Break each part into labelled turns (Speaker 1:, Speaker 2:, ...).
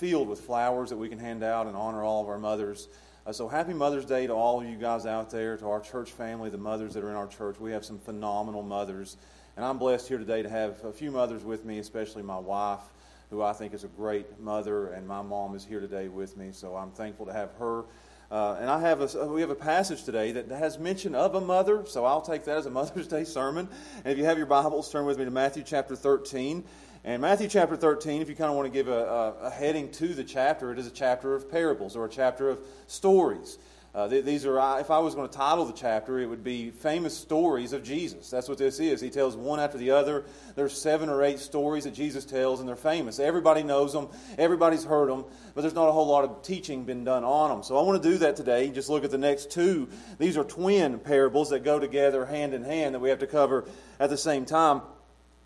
Speaker 1: filled with flowers that we can hand out and honor all of our mothers. Uh, so happy Mother's Day to all of you guys out there, to our church family, the mothers that are in our church. We have some phenomenal mothers. And I'm blessed here today to have a few mothers with me, especially my wife, who I think is a great mother, and my mom is here today with me. So I'm thankful to have her. Uh, and I have a, we have a passage today that has mention of a mother, so I'll take that as a Mother's Day sermon. And if you have your Bibles, turn with me to Matthew chapter 13. And Matthew chapter 13, if you kind of want to give a, a, a heading to the chapter, it is a chapter of parables or a chapter of stories. Uh, these are, if I was going to title the chapter, it would be Famous Stories of Jesus. That's what this is. He tells one after the other. There's seven or eight stories that Jesus tells, and they're famous. Everybody knows them, everybody's heard them, but there's not a whole lot of teaching been done on them. So I want to do that today. Just look at the next two. These are twin parables that go together hand in hand that we have to cover at the same time.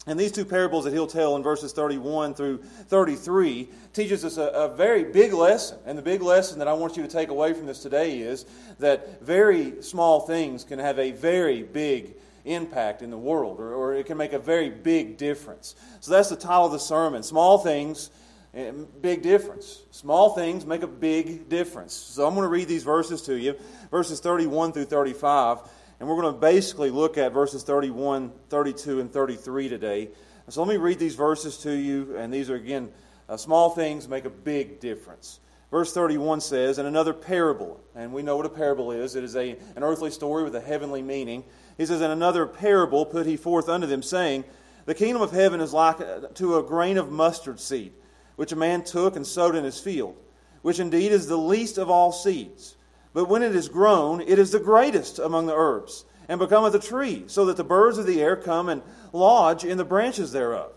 Speaker 1: And these two parables that he'll tell in verses 31 through 33 teaches us a, a, very big lesson. And the big lesson that I want you to take away from this today is that very small things can have a very big impact in the world, or, or it can make a very big difference. So that's the title of the sermon. Small things, eh, big difference. Small things make a big difference. So I'm going to read these verses to you, verses 31 through 35. And we're going to basically look at verses 31, 32, and 33 today. So let me read these verses to you. And these are, again, uh, small things make a big difference. Verse 31 says, And another parable, and we know what a parable is it is a, an earthly story with a heavenly meaning. He says, And another parable put he forth unto them, saying, The kingdom of heaven is like to a grain of mustard seed, which a man took and sowed in his field, which indeed is the least of all seeds. But when it is grown, it is the greatest among the herbs, and becometh a tree, so that the birds of the air come and lodge in the branches thereof.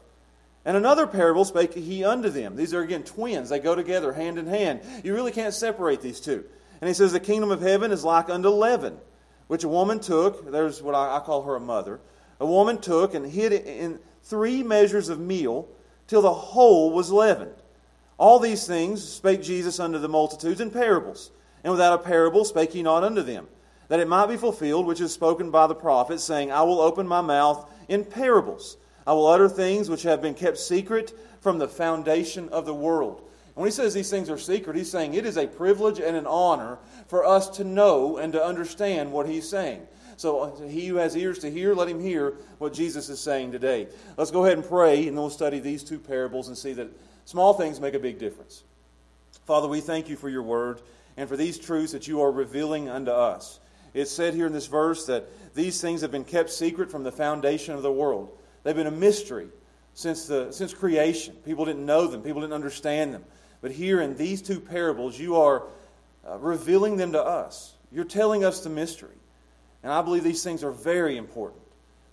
Speaker 1: And another parable spake he unto them. These are again twins, they go together hand in hand. You really can't separate these two. And he says, The kingdom of heaven is like unto leaven, which a woman took. There's what I, I call her a mother. A woman took and hid in three measures of meal till the whole was leavened. All these things spake Jesus unto the multitudes in parables and without a parable spake he not unto them, that it might be fulfilled which is spoken by the prophet, saying, I will open my mouth in parables. I will utter things which have been kept secret from the foundation of the world. And when he says these things are secret, he's saying it is a privilege and an honor for us to know and to understand what he's saying. So uh, he who has ears to hear, let him hear what Jesus is saying today. Let's go ahead and pray, and then we'll study these two parables and see that small things make a big difference. Father, we thank you for your word and for these truths that you are revealing unto us. It's said here in this verse that these things have been kept secret from the foundation of the world. They've been a mystery since, the, since creation. People didn't know them, people didn't understand them. But here in these two parables, you are uh, revealing them to us. You're telling us the mystery. And I believe these things are very important.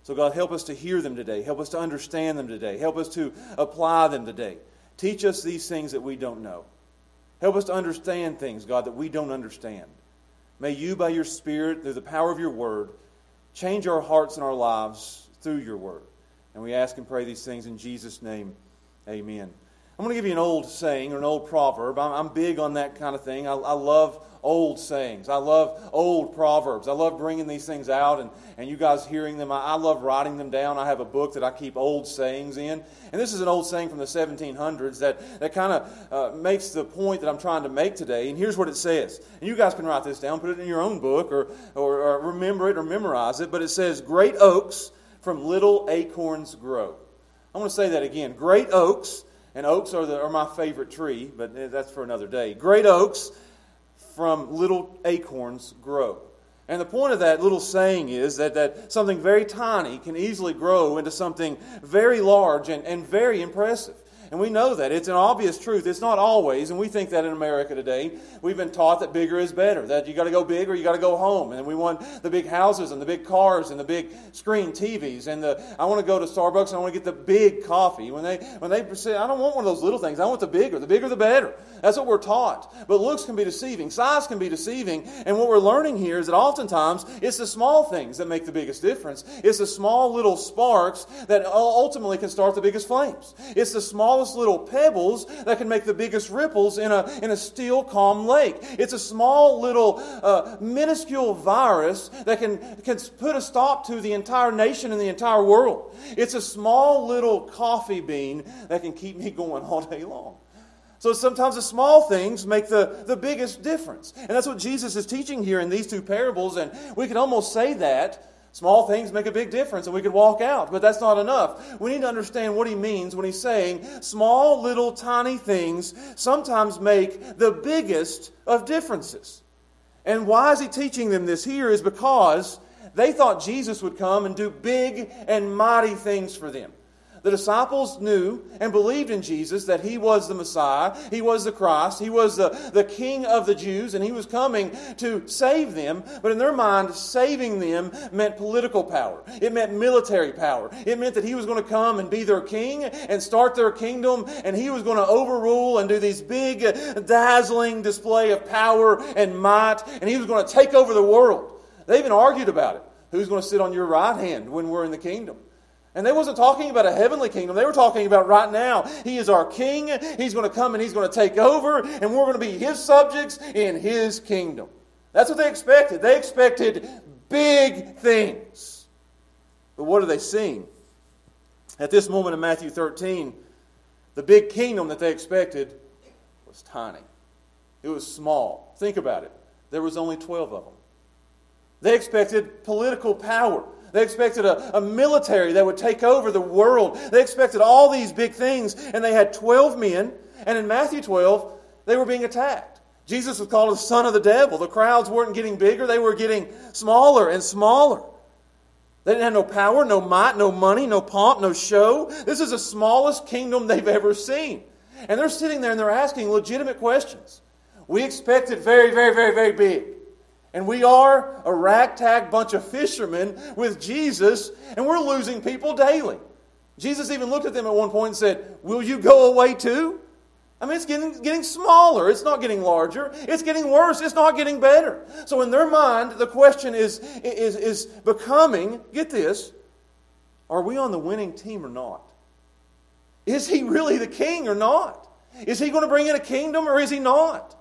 Speaker 1: So, God, help us to hear them today. Help us to understand them today. Help us to apply them today. Teach us these things that we don't know. Help us to understand things, God, that we don't understand. May you, by your Spirit, through the power of your word, change our hearts and our lives through your word. And we ask and pray these things in Jesus' name. Amen. I'm going to give you an old saying or an old proverb. I'm, big on that kind of thing. I, love old sayings. I love old proverbs. I love bringing these things out and, and you guys hearing them. I, I love writing them down. I have a book that I keep old sayings in. And this is an old saying from the 1700s that, that kind of uh, makes the point that I'm trying to make today. And here's what it says. And you guys can write this down, put it in your own book, or, or, or remember it or memorize it. But it says, Great oaks from little acorns grow. I want to say that again. Great oaks and oaks are, the, are my favorite tree, but that's for another day. Great oaks from little acorns grow. And the point of that little saying is that, that something very tiny can easily grow into something very large and, and very impressive. And we know that. It's an obvious truth. It's not always, and we think that in America today. We've been taught that bigger is better, that you got to go big or you got to go home. And we want the big houses and the big cars and the big screen TVs. And the, I want to go to Starbucks and I want to get the big coffee. When they, when they say, I don't want one of those little things, I want the bigger. The bigger the better. That's what we're taught. But looks can be deceiving, size can be deceiving. And what we're learning here is that oftentimes it's the small things that make the biggest difference. It's the small little sparks that ultimately can start the biggest flames. It's the small smallest little pebbles that can make the biggest ripples in a, in a still, calm lake. It's a small little uh, minuscule virus that can, can put a stop to the entire nation and the entire world. It's a small little coffee bean that can keep me going all day long. So sometimes the small things make the, the biggest difference. And that's what Jesus is teaching here in these two parables. And we can almost say that small things make a big difference and we can walk out. But that's not enough. We need to understand what he means when he's saying small, little, tiny things sometimes make the biggest of differences. And why is he teaching them this here is because they thought Jesus would come and do big and mighty things for them. The disciples knew and believed in Jesus that he was the Messiah, he was the Christ, he was the, the King of the Jews, and he was coming to save them. But in their mind, saving them meant political power, it meant military power. It meant that he was going to come and be their king and start their kingdom, and he was going to overrule and do these big, dazzling display of power and might, and he was going to take over the world. They even argued about it. Who's going to sit on your right hand when we're in the kingdom? And they wasn't talking about a heavenly kingdom. They were talking about right now. He is our king. He's going to come and he's going to take over, and we're going to be his subjects in his kingdom. That's what they expected. They expected big things. But what are they seeing? At this moment in Matthew 13, the big kingdom that they expected was tiny. It was small. Think about it. There was only 12 of them. They expected political power. They expected a, a military that would take over the world. They expected all these big things, and they had 12 men. And in Matthew 12, they were being attacked. Jesus was called the son of the devil. The crowds weren't getting bigger, they were getting smaller and smaller. They didn't have no power, no might, no money, no pomp, no show. This is the smallest kingdom they've ever seen. And they're sitting there and they're asking legitimate questions. We expected very, very, very, very big. And we are a ragtag bunch of fishermen with Jesus, and we're losing people daily. Jesus even looked at them at one point and said, Will you go away too? I mean, it's getting, getting smaller. It's not getting larger. It's getting worse. It's not getting better. So, in their mind, the question is, is, is becoming get this, are we on the winning team or not? Is he really the king or not? Is he going to bring in a kingdom or is he not?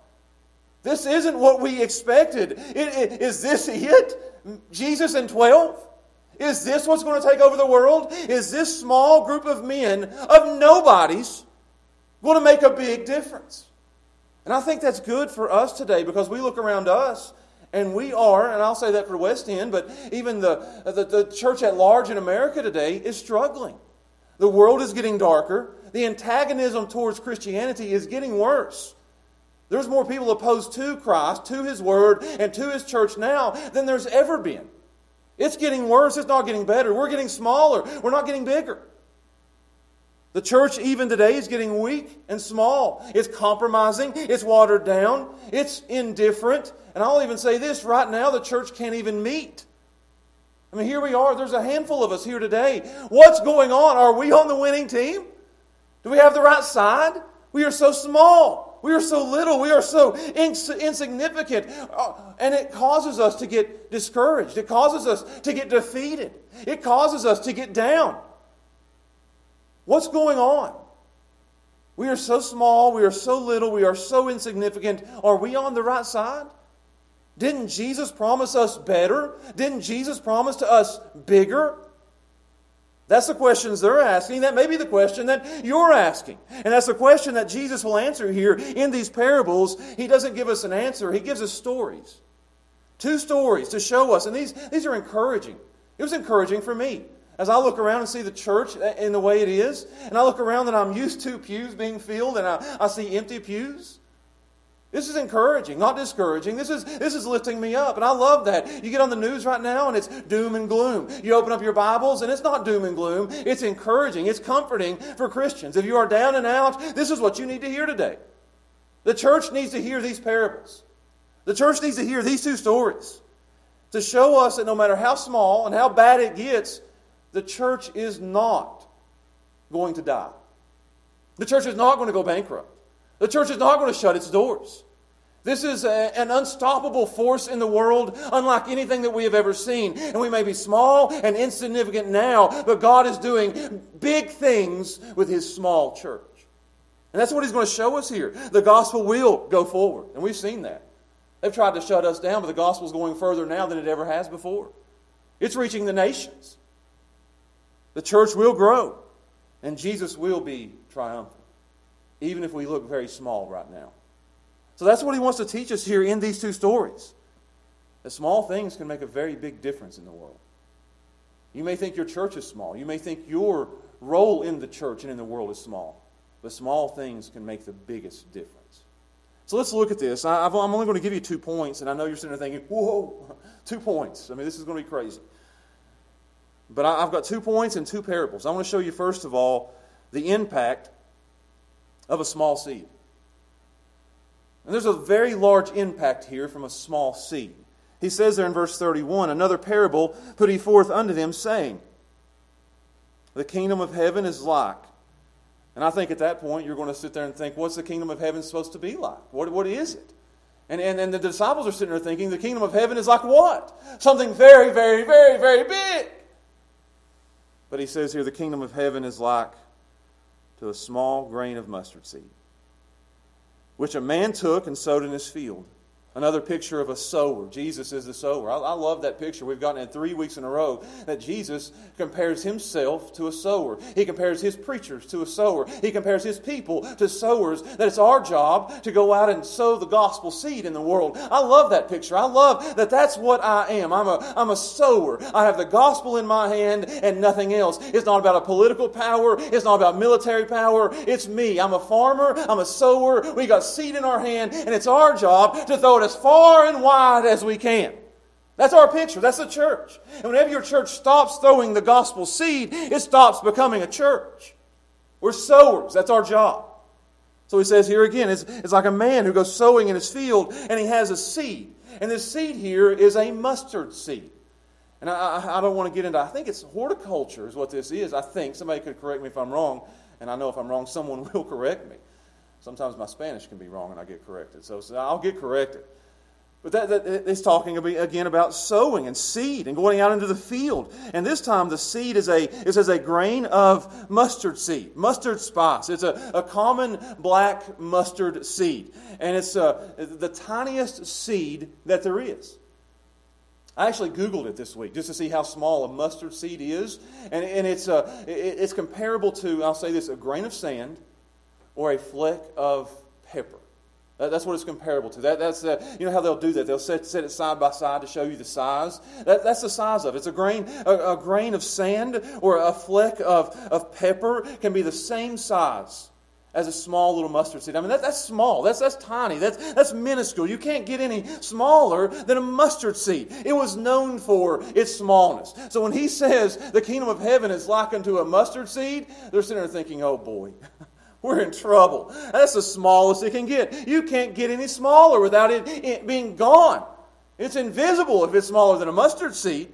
Speaker 1: This isn't what we expected. It, it, is this it? Jesus and 12? Is this what's going to take over the world? Is this small group of men, of nobodies, going to make a big difference? And I think that's good for us today because we look around us and we are, and I'll say that for West End, but even the, the, the church at large in America today is struggling. The world is getting darker. The antagonism towards Christianity is getting worse. There's more people opposed to Christ, to His Word, and to His church now than there's ever been. It's getting worse, it's not getting better. We're getting smaller, we're not getting bigger. The church, even today, is getting weak and small. It's compromising, it's watered down, it's indifferent. And I'll even say this right now the church can't even meet. I mean, here we are, there's a handful of us here today. What's going on? Are we on the winning team? Do we have the right side? We are so small. We are so little. We are so ins- insignificant. Uh, and it causes us to get discouraged. It causes us to get defeated. It causes us to get down. What's going on? We are so small. We are so little. We are so insignificant. Are we on the right side? Didn't Jesus promise us better? Didn't Jesus promise to us bigger? That's the questions they're asking. That may be the question that you're asking. And that's the question that Jesus will answer here in these parables. He doesn't give us an answer, He gives us stories. Two stories to show us. And these, these are encouraging. It was encouraging for me. As I look around and see the church in the way it is, and I look around and I'm used to pews being filled, and I, I see empty pews. This is encouraging, not discouraging. This is, this is lifting me up. And I love that. You get on the news right now and it's doom and gloom. You open up your Bibles and it's not doom and gloom. It's encouraging, it's comforting for Christians. If you are down and out, this is what you need to hear today. The church needs to hear these parables. The church needs to hear these two stories to show us that no matter how small and how bad it gets, the church is not going to die. The church is not going to go bankrupt. The church is not going to shut its doors. This is a, an unstoppable force in the world, unlike anything that we have ever seen. And we may be small and insignificant now, but God is doing big things with His small church. And that's what He's going to show us here. The gospel will go forward. And we've seen that. They've tried to shut us down, but the gospel is going further now than it ever has before. It's reaching the nations. The church will grow, and Jesus will be triumphant. Even if we look very small right now. So that's what he wants to teach us here in these two stories. That small things can make a very big difference in the world. You may think your church is small. You may think your role in the church and in the world is small. But small things can make the biggest difference. So let's look at this. I, am only going to give you two points, and I know you're sitting there thinking, whoa, two points. I mean, this is going to be crazy. But I, I've got two points and two parables. I want to show you, first of all, the impact of a small seed. And there's a very large impact here from a small seed. He says there in verse 31 Another parable put he forth unto them, saying, The kingdom of heaven is like and I think at that point, you're going to sit there and think, what's the kingdom of heaven supposed to be like? What, what is it? And, and, and the disciples are sitting there thinking, the kingdom of heaven is like what? Something very, very, very, very big. But he says here, the kingdom of heaven is like to a small grain of mustard seed, which a man took and sowed in his field. Another picture of a sower. Jesus is the sower. I, I, love that picture. We've gotten it three weeks in a row that Jesus compares himself to a sower. He compares his preachers to a sower. He compares his people to sowers. That it's our job to go out and sow the gospel seed in the world. I love that picture. I love that that's what I am. I'm a, I'm a sower. I have the gospel in my hand and nothing else. It's not about a political power. It's not about military power. It's me. I'm a farmer. I'm a sower. We got seed in our hand and it's our job to throw it as far and wide as we can. That's our picture. That's the church. And whenever your church stops throwing the gospel seed, it stops becoming a church. We're sowers. That's our job. So he says here again, it's, it's like a man who goes sowing in his field and he has a seed. And this seed here is a mustard seed. And I, I, I don't want to get into, I think it's horticulture is what this is. I think. Somebody could correct me if I'm wrong. And I know if I'm wrong, someone will correct me. Sometimes my Spanish can be wrong and I get corrected. So, so I'll get corrected. But that, that is talking again about sowing and seed and going out into the field. And this time the seed is a, is as a grain of mustard seed, mustard spice. It's a, a common black mustard seed. And it's uh, the tiniest seed that there is. I actually Googled it this week just to see how small a mustard seed is. And, and it's, uh, it's comparable to, I'll say this, a grain of sand or a fleck of pepper. That, that's what it's comparable to. That, that's uh, you know how they'll do that. They'll set, set it side by side to show you the size. That, that's the size of it. It's a grain, a, a grain of sand or a fleck of, of pepper can be the same size as a small little mustard seed. I mean, that, that's small. That's, that's tiny. That's, that's minuscule. You can't get any smaller than a mustard seed. It was known for its smallness. So when he says the kingdom of heaven is likened to a mustard seed, they're sitting there thinking, oh boy. we're in trouble. That's the smallest it can get. You can't get any smaller without it, being gone. It's invisible if it's smaller than a mustard seed.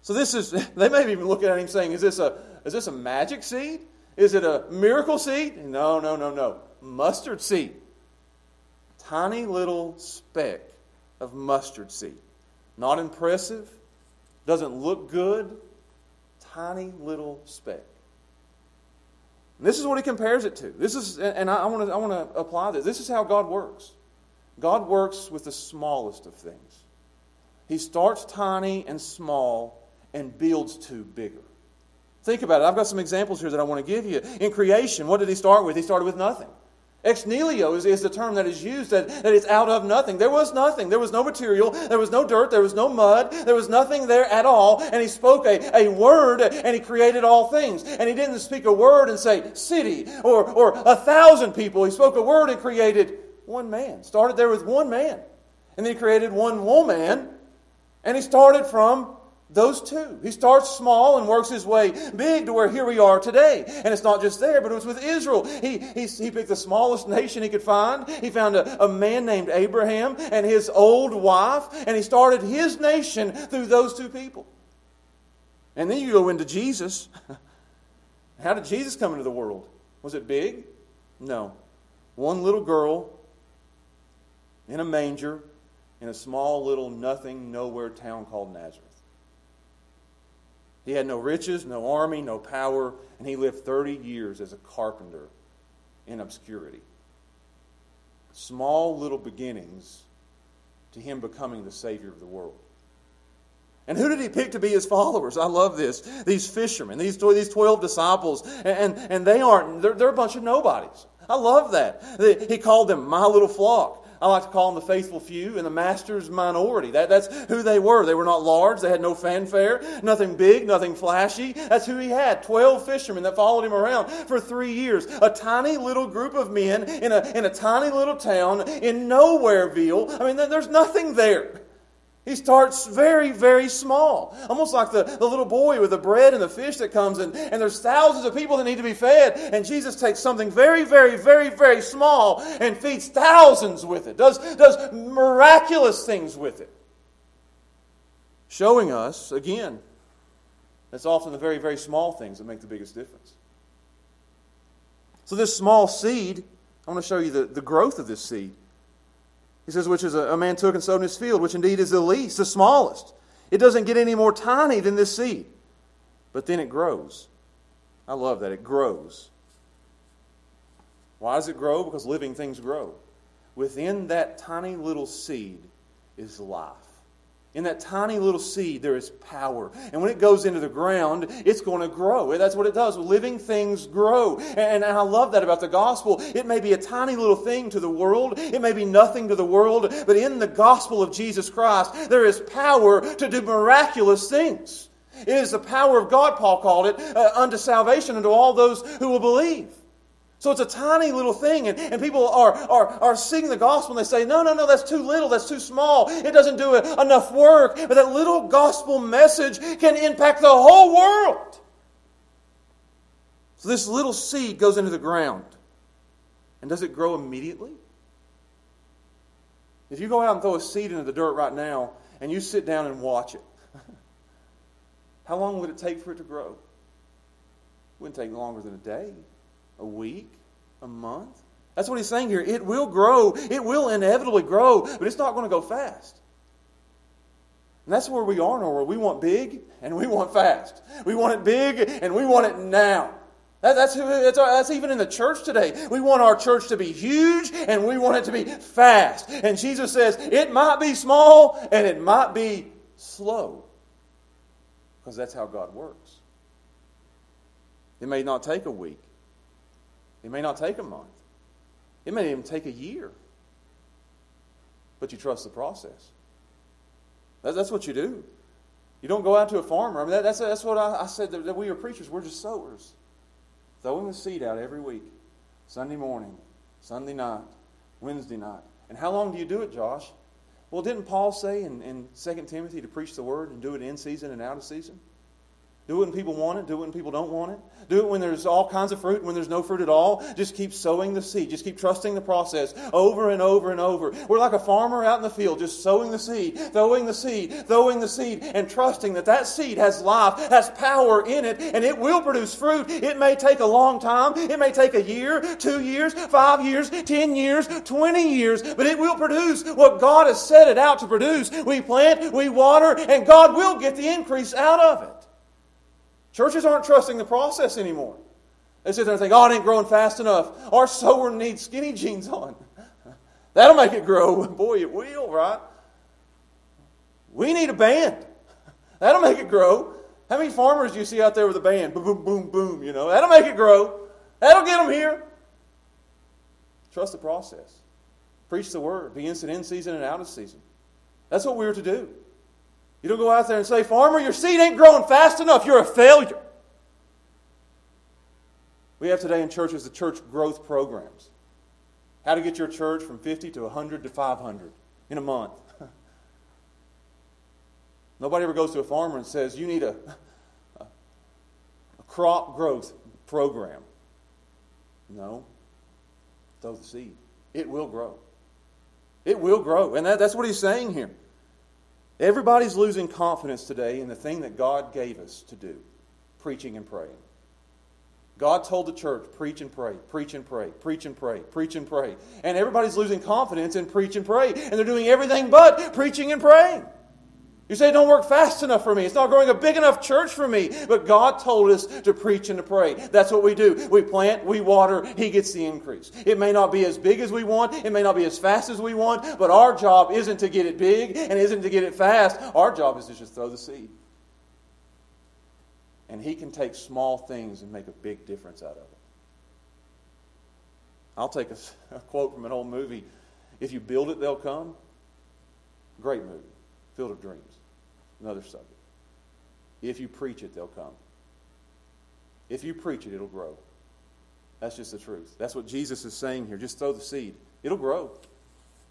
Speaker 1: So this is they may be even look at him saying, Is this a is this a magic seed? Is it a miracle seed? No, no, no, no. Mustard seed. Tiny little speck of mustard seed. Not impressive, doesn't look good. Tiny little speck. This is what he compares it to. This is, and I, want to I want to apply this. This is how God works. God works with the smallest of things. He starts tiny and small and builds to bigger. Think about it. I've got some examples here that I want to give you. In creation, what did he start with? He started with nothing. Ex nihilo is, is the term that is used, that, that it's out of nothing. There was nothing. There was no material. There was no dirt. There was no mud. There was nothing there at all. And he spoke a, a word and he created all things. And he didn't speak a word and say city or, or a thousand people. He spoke a word and created one man. Started there with one man. And then he created one woman. And he started from those two. He starts small and works his way big to where here we are today. And it's not just there, but it was with Israel. He, he, he picked the smallest nation he could find. He found a, a man named Abraham and his old wife, and he started his nation through those two people. And then you go into Jesus. How did Jesus come into the world? Was it big? No. One little girl in a manger in a small little nothing nowhere town called Nazareth. He had no riches, no army, no power, and he lived 30 years as a carpenter in obscurity. Small little beginnings to him becoming the Savior of the world. And who did he pick to be his followers? I love this. These fishermen, these, these 12 disciples, and, and they aren't, they're, they're a bunch of nobodies. I love that. He called them my little flock. I like to call them the faithful few and the master's minority. That, that's who they were. They were not large. They had no fanfare, nothing big, nothing flashy. That's who he had. Twelve fishermen that followed him around for three years. A tiny little group of men in a, in a tiny little town in Nowhereville. I mean, there's nothing there. He starts very, very small. Almost like the, the little boy with the bread and the fish that comes in, and there's thousands of people that need to be fed. And Jesus takes something very, very, very, very small and feeds thousands with it, does, does miraculous things with it. Showing us, again, it's often the very, very small things that make the biggest difference. So, this small seed, I want to show you the, the growth of this seed. He says, which is a, a man took and sowed in his field, which indeed is the least, the smallest. It doesn't get any more tiny than this seed, but then it grows. I love that. It grows. Why does it grow? Because living things grow. Within that tiny little seed is life. In that tiny little seed, there is power. And when it goes into the ground, it's going to grow. That's what it does. Living things grow. And, I love that about the gospel. It may be a tiny little thing to the world, it may be nothing to the world, but in the gospel of Jesus Christ, there is power to do miraculous things. It is the power of God, Paul called it, uh, unto salvation unto all those who will believe. So it's a tiny little thing, and, and people are, are, are singing the gospel and they say, No, no, no, that's too little, that's too small, it doesn't do enough work. But that little gospel message can impact the whole world. So this little seed goes into the ground. And does it grow immediately? If you go out and throw a seed into the dirt right now and you sit down and watch it, how long would it take for it to grow? It wouldn't take longer than a day a week, a month. That's what he's saying here. It will grow. It will inevitably grow, but it's not going to go fast. And that's where we are in our world. We want big and we want fast. We want it big and we want it now. That, that's, that's, that's even in the church today. We want our church to be huge and we want it to be fast. And Jesus says it might be small and it might be slow because that's how God works. It may not take a week. It may not take a month, it may even take a year. But you trust the process. that's what you do. You don't go out to a farmer. I mean, that, that's, that's what I, I said that, that we are preachers. We're just sowers. Throwing the seed out every week Sunday morning, Sunday night, Wednesday night. And how long do you do it, Josh? Well, didn't Paul say in, in 2 Timothy to preach the word and do it in season and out of season? Do it when people want it. Do it when people don't want it. Do it when there's all kinds of fruit when there's no fruit at all. Just keep sowing the seed. Just keep trusting the process over and over and over. We're like a farmer out in the field, just sowing the seed, throwing the seed, throwing the seed, and trusting that that seed has life, has power in it, and it will produce fruit. It may take a long time. It may take a year, two years, five years, ten years, twenty years, but it will produce what God has set it out to produce. We plant, we water, and God will get the increase out of it. Churches aren't trusting the process anymore. They sit there and think, oh, it ain't growing fast enough. Our sower needs skinny jeans on. That'll make it grow. Boy, it will, right? We need a band. That'll make it grow. How many farmers do you see out there with a band? Boom, boom, boom, boom, you know? That'll make it grow. That'll get them here. Trust the process. Preach the word. Be instant in season and out of season. That's what we're to do. You don't go out there and say, Farmer, your seed ain't growing fast enough. You're a failure. We have today in churches the church growth programs. How to get your church from 50 to 100 to 500 in a month. Nobody ever goes to a farmer and says, You need a, a crop growth program. No. Throw the seed. It will grow. It will grow. And that, that's what he's saying here. Everybody's losing confidence today in the thing that God gave us to do preaching and praying. God told the church, preach and pray, preach and pray, preach and pray, preach and pray. And everybody's losing confidence in preach and pray. And they're doing everything but preaching and praying. You say it don't work fast enough for me. It's not growing a big enough church for me. But God told us to preach and to pray. That's what we do. We plant, we water, He gets the increase. It may not be as big as we want, it may not be as fast as we want, but our job isn't to get it big and isn't to get it fast. Our job is to just throw the seed. And He can take small things and make a big difference out of it. I'll take a, a quote from an old movie. If you build it, they'll come. Great movie. Field of Dreams another subject. If you preach it, they'll come. If you preach it, it'll grow. That's just the truth. That's what Jesus is saying here. Just throw the seed, it'll grow.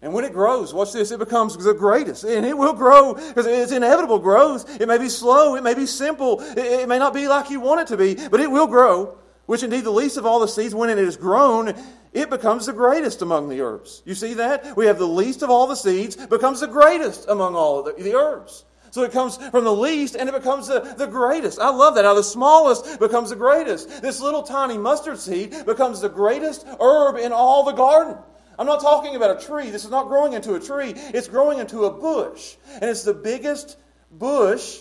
Speaker 1: And when it grows, watch this, it becomes the greatest. And it will grow because it's inevitable growth. It may be slow, it may be simple, it, may not be like you want it to be, but it will grow. Which indeed, the least of all the seeds, when it is grown, it becomes the greatest among the herbs. You see that? We have the least of all the seeds, becomes the greatest among all the, the herbs. So it comes from the least and it becomes the, the greatest. I love that. How the smallest becomes the greatest. This little tiny mustard seed becomes the greatest herb in all the garden. I'm not talking about a tree. This is not growing into a tree. It's growing into a bush. And it's the biggest bush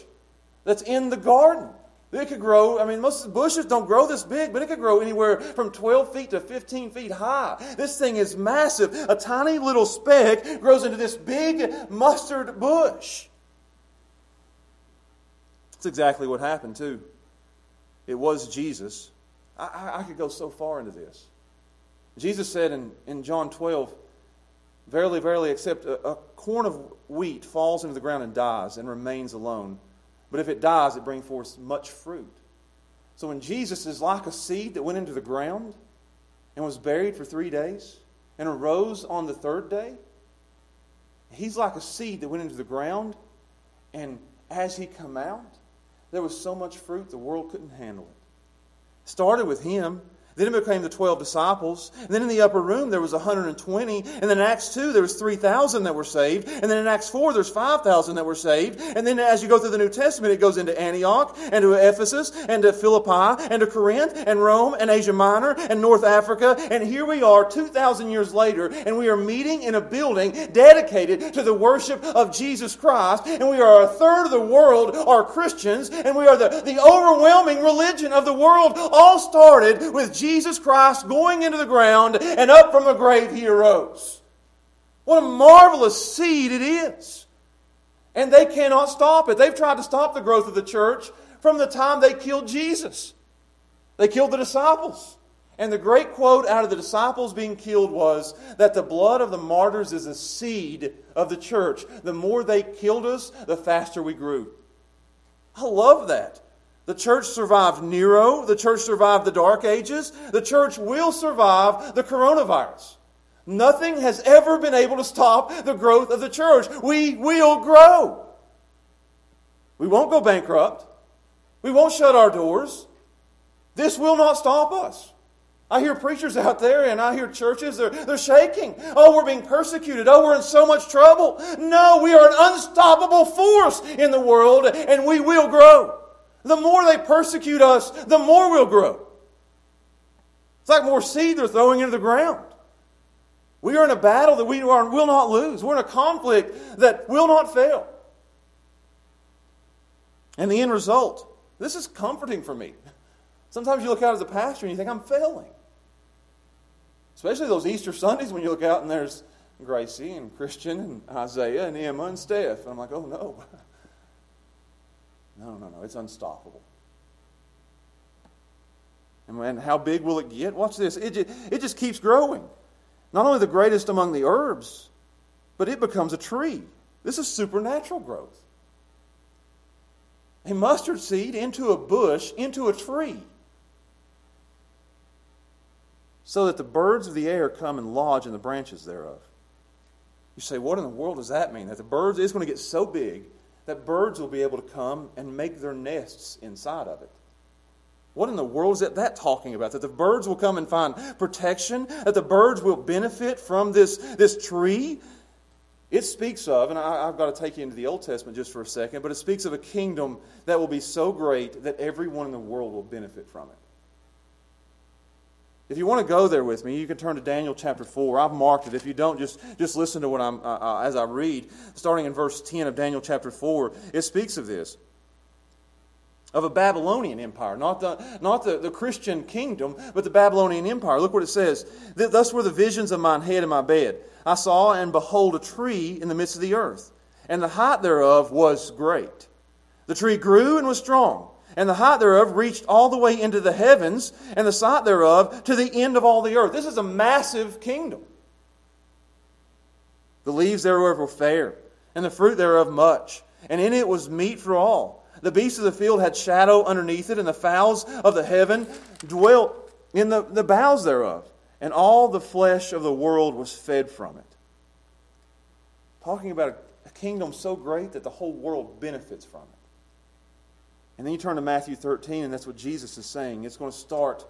Speaker 1: that's in the garden. It could grow, I mean, most bushes don't grow this big, but it could grow anywhere from 12 feet to 15 feet high. This thing is massive. A tiny little speck grows into this big mustard bush. That's exactly what happened, too. It was Jesus. I, I, I could go so far into this. Jesus said in, in John 12, Verily, verily, except a, a corn of wheat falls into the ground and dies and remains alone. But if it dies, it brings forth much fruit. So when Jesus is like a seed that went into the ground and was buried for three days and arose on the third day, he's like a seed that went into the ground and as he come out, there was so much fruit the world couldn't handle it. Started with him then it became the 12 disciples. And then in the upper room, there was 120. And then in Acts 2, there was 3,000 that were saved. And then in Acts 4, there's 5,000 that were saved. And then as you go through the New Testament, it goes into Antioch and to Ephesus and to Philippi and to Corinth and Rome and Asia Minor and North Africa. And here we are 2,000 years later, and we are meeting in a building dedicated to the worship of Jesus Christ. And we are a third of the world are Christians, and we are the, the overwhelming religion of the world, all started with Jesus Jesus Christ going into the ground and up from the grave he arose. What a marvelous seed it is. And they cannot stop it. They've tried to stop the growth of the church from the time they killed Jesus. They killed the disciples. And the great quote out of the disciples being killed was that the blood of the martyrs is a seed of the church. The more they killed us, the faster we grew. I love that. The church survived Nero. The church survived the Dark Ages. The church will survive the coronavirus. Nothing has ever been able to stop the growth of the church. We will grow. We won't go bankrupt. We won't shut our doors. This will not stop us. I hear preachers out there and I hear churches, they're, they're shaking. Oh, we're being persecuted. Oh, we're in so much trouble. No, we are an unstoppable force in the world and we will grow. The more they persecute us, the more we'll grow. It's like more seed they're throwing into the ground. We are in a battle that we are, will not lose. We're in a conflict that will not fail. And the end result, this is comforting for me. Sometimes you look out as a pastor and you think, I'm failing. Especially those Easter Sundays when you look out and there's Gracie and Christian and Isaiah and Emma and Steph. And I'm like, oh no. No, no, no. It's unstoppable. And when, how big will it get? Watch this. It just, it just keeps growing. Not only the greatest among the herbs, but it becomes a tree. This is supernatural growth. A mustard seed into a bush, into a tree. So that the birds of the air come and lodge in the branches thereof. You say, what in the world does that mean? That the birds is going to get so big that birds will be able to come and make their nests inside of it. What in the world is that, that talking about? That the birds will come and find protection? That the birds will benefit from this, this tree? It speaks of, and I, have got to take you into the Old Testament just for a second, but it speaks of a kingdom that will be so great that everyone in the world will benefit from it. If you want to go there with me, you can turn to Daniel chapter 4. I've marked it. If you don't, just, just listen to what I'm, uh, uh, as I read. Starting in verse 10 of Daniel chapter 4, it speaks of this of a Babylonian empire, not the, not the, the Christian kingdom, but the Babylonian empire. Look what it says. Thus were the visions of mine head in my bed. I saw and behold a tree in the midst of the earth, and the height thereof was great. The tree grew and was strong, and the height thereof reached all the way into the heavens, and the sight thereof to the end of all the earth. This is a massive kingdom. The leaves thereof were fair, and the fruit thereof much, and in it was meat for all. The beasts of the field had shadow underneath it, and the fowls of the heaven dwelt in the, the boughs thereof, and all the flesh of the world was fed from it. Talking about a, a kingdom so great that the whole world benefits from it. And then you turn to Matthew 13, and that's what Jesus is saying. It's going to start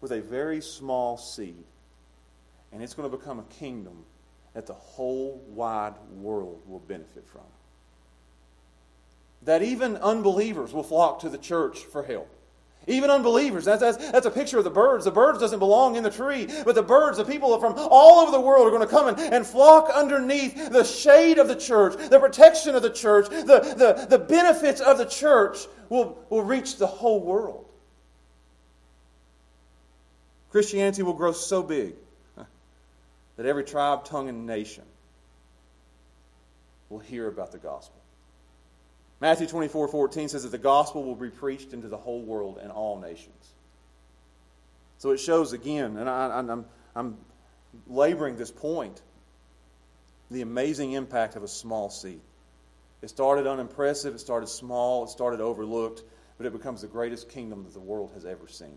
Speaker 1: with a very small seed, and it's going to become a kingdom that the whole wide world will benefit from that even unbelievers will flock to the church for help. Even unbelievers. That's, that's, that's, a picture of the birds. The birds doesn't belong in the tree, but the birds, the people from all over the world are going to come in and flock underneath the shade of the church, the protection of the church, the, the, the benefits of the church will, will reach the whole world. Christianity will grow so big that every tribe, tongue, and nation will hear about the gospel. Matthew 24 14 says that the gospel will be preached into the whole world and all nations. So it shows again, and I, I'm, I'm laboring this point, the amazing impact of a small seed. It started unimpressive, it started small, it started overlooked, but it becomes the greatest kingdom that the world has ever seen.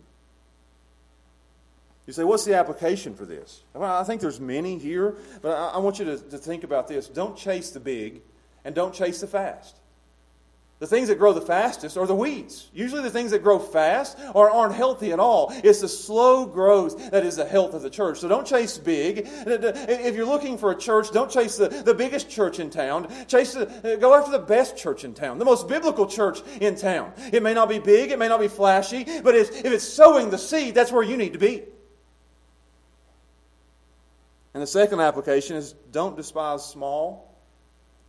Speaker 1: You say, what's the application for this? Well, I think there's many here, but I, I want you to, to think about this. Don't chase the big and don't chase the fast. The things that grow the fastest are the weeds. Usually, the things that grow fast or aren't healthy at all. It's the slow growth that is the health of the church. So don't chase big. If you're looking for a church, don't chase the, the biggest church in town. Chase the, go after the best church in town, the most biblical church in town. It may not be big, it may not be flashy, but if, if it's sowing the seed, that's where you need to be. And the second application is don't despise small,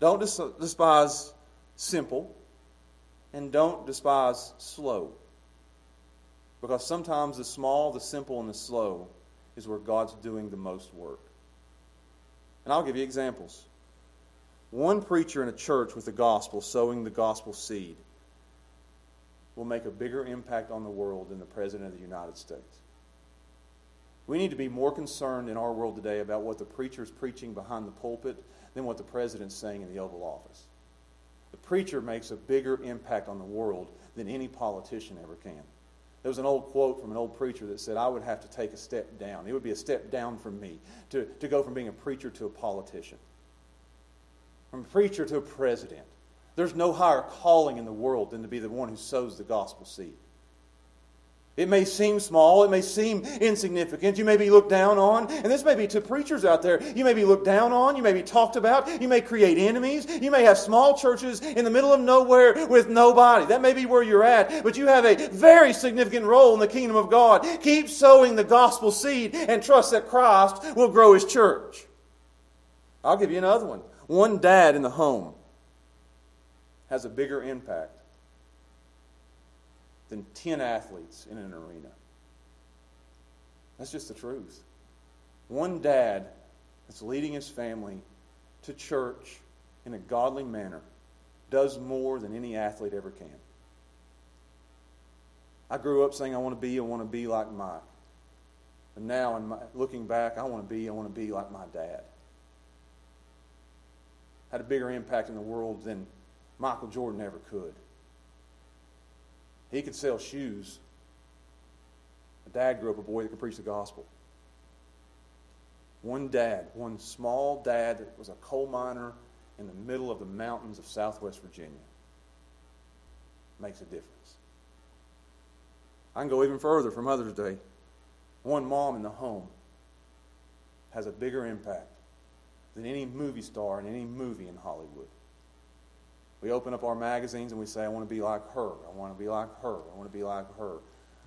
Speaker 1: don't despise simple and don't despise slow. Because sometimes the small, the simple, and the slow is where God's doing the most work. And I'll give you examples. One preacher in a church with the gospel, sowing the gospel seed, will make a bigger impact on the world than the President of the United States. We need to be more concerned in our world today about what the preacher is preaching behind the pulpit than what the President's saying in the Oval Office. The preacher makes a bigger impact on the world than any politician ever can. There was an old quote from an old preacher that said, I would have to take a step down. It would be a step down for me to, to go from being a preacher to a politician, from a preacher to a president. There's no higher calling in the world than to be the one who sows the gospel seed. It may seem small, it may seem insignificant, you may be looked down on, and this may be to preachers out there. You may be looked down on, you may be talked about, you may create enemies, you may have small churches in the middle of nowhere with nobody. That may be where you're at, but you have a very significant role in the kingdom of God. Keep sowing the gospel seed and trust that Christ will grow his church. I'll give you another one. One dad in the home has a bigger impact than 10 athletes in an arena. That's just the truth. One dad that's leading his family to church in a godly manner does more than any athlete ever can. I grew up saying, I want to be, I want to be like Mike. And now, in my, looking back, I want to be, I want to be like my dad. Had a bigger impact in the world than Michael Jordan ever could. He could sell shoes. My dad grew up a boy that could preach the gospel. One dad, one small dad that was a coal miner in the middle of the mountains of southwest Virginia makes a difference. I can go even further for Mother's Day. One mom in the home has a bigger impact than any movie star in any movie in Hollywood. We open up our magazines and we say, I want to be like her. I want to be like her. I want to be like her.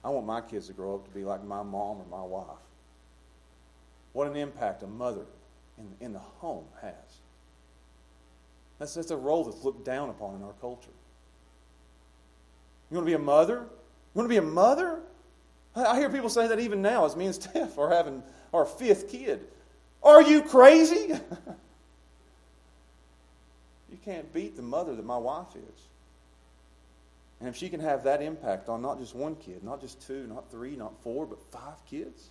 Speaker 1: I want my kids to grow up to be like my mom or my wife. what an impact a mother in, in the home has. That's, that's a role that's looked down upon in our culture. You want to be a mother? You want to be a mother? I hear people say that even now as me and Steph are having our fifth kid. Are you crazy? can't beat the mother that my wife is. And if she can have that impact on not just one kid, not just two, not three, not four, but five kids,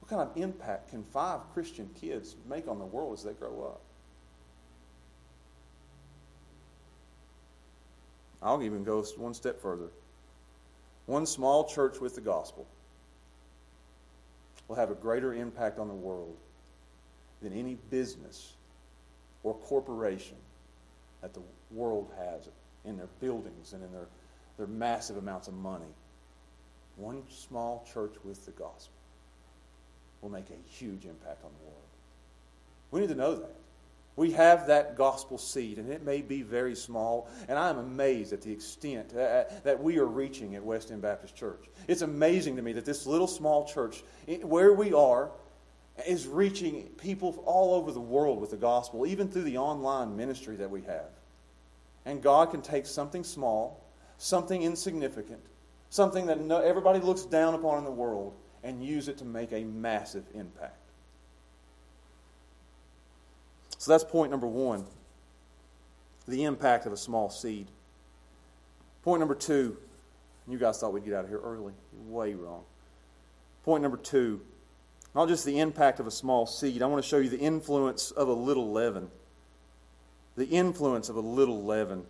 Speaker 1: what kind of impact can five Christian kids make on the world as they grow up? I'll even go one step further. One small church with the gospel will have a greater impact on the world than any business or corporation that the world has in their buildings and in their, their massive amounts of money. One small church with the gospel will make a huge impact on the world. We need to know that. We have that gospel seed, and it may be very small, and I'm amazed at the extent uh, uh, that we are reaching at West End Baptist Church. It's amazing to me that this little small church, where we are, is reaching people all over the world with the gospel, even through the online ministry that we have. And God can take something small, something insignificant, something that everybody looks down upon in the world, and use it to make a massive impact. So that's point number one the impact of a small seed. Point number two, you guys thought we'd get out of here early. You're way wrong. Point number two, not just the impact of a small seed, I want to show you the influence of a little leaven. The influence of a little leaven.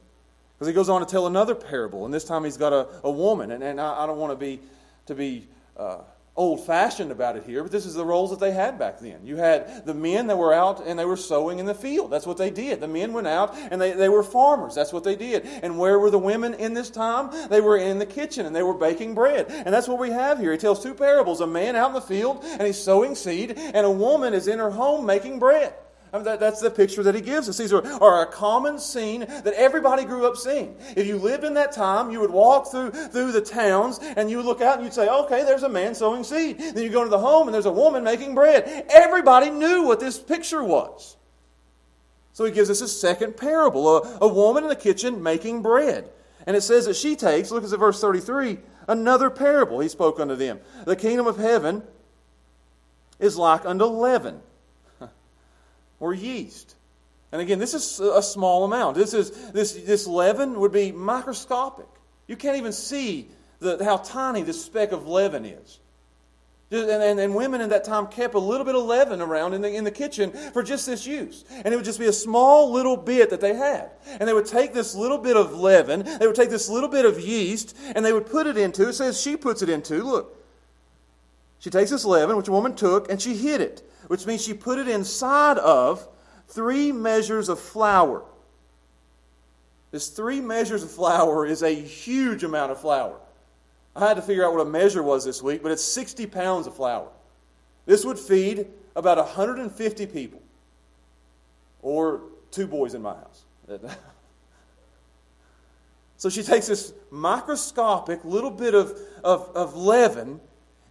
Speaker 1: Because he goes on to tell another parable, and this time he's got a, a woman, and, and I, I don't want to be, to be uh, old fashioned about it here, but this is the roles that they had back then. You had the men that were out and they were sowing in the field. That's what they did. The men went out and they, they were farmers. That's what they did. And where were the women in this time? They were in the kitchen and they were baking bread. And that's what we have here. He tells two parables a man out in the field and he's sowing seed, and a woman is in her home making bread. I mean, that, that's the picture that he gives us. These are, are a common scene that everybody grew up seeing. If you lived in that time, you would walk through, through the towns and you would look out and you'd say, okay, there's a man sowing seed. Then you go to the home and there's a woman making bread. Everybody knew what this picture was. So he gives us a second parable a, a woman in the kitchen making bread. And it says that she takes, look at verse 33, another parable he spoke unto them. The kingdom of heaven is like unto leaven or yeast. And again, this is a small amount. This, is, this, this leaven would be microscopic. You can't even see the, how tiny this speck of leaven is. And, and, and, women in that time kept a little bit of leaven around in the, in the kitchen for just this use. And it would just be a small little bit that they had. And they would take this little bit of leaven, they would take this little bit of yeast, and they would put it into, it says she puts it into, look. She takes this leaven, which a woman took, and she hid it which means she put it inside of three measures of flour. This three measures of flour is a huge amount of flour. I had to figure out what a measure was this week, but it's 60 pounds of flour. This would feed about 150 people, or two boys in my house. so she takes this microscopic little bit of, of, of leaven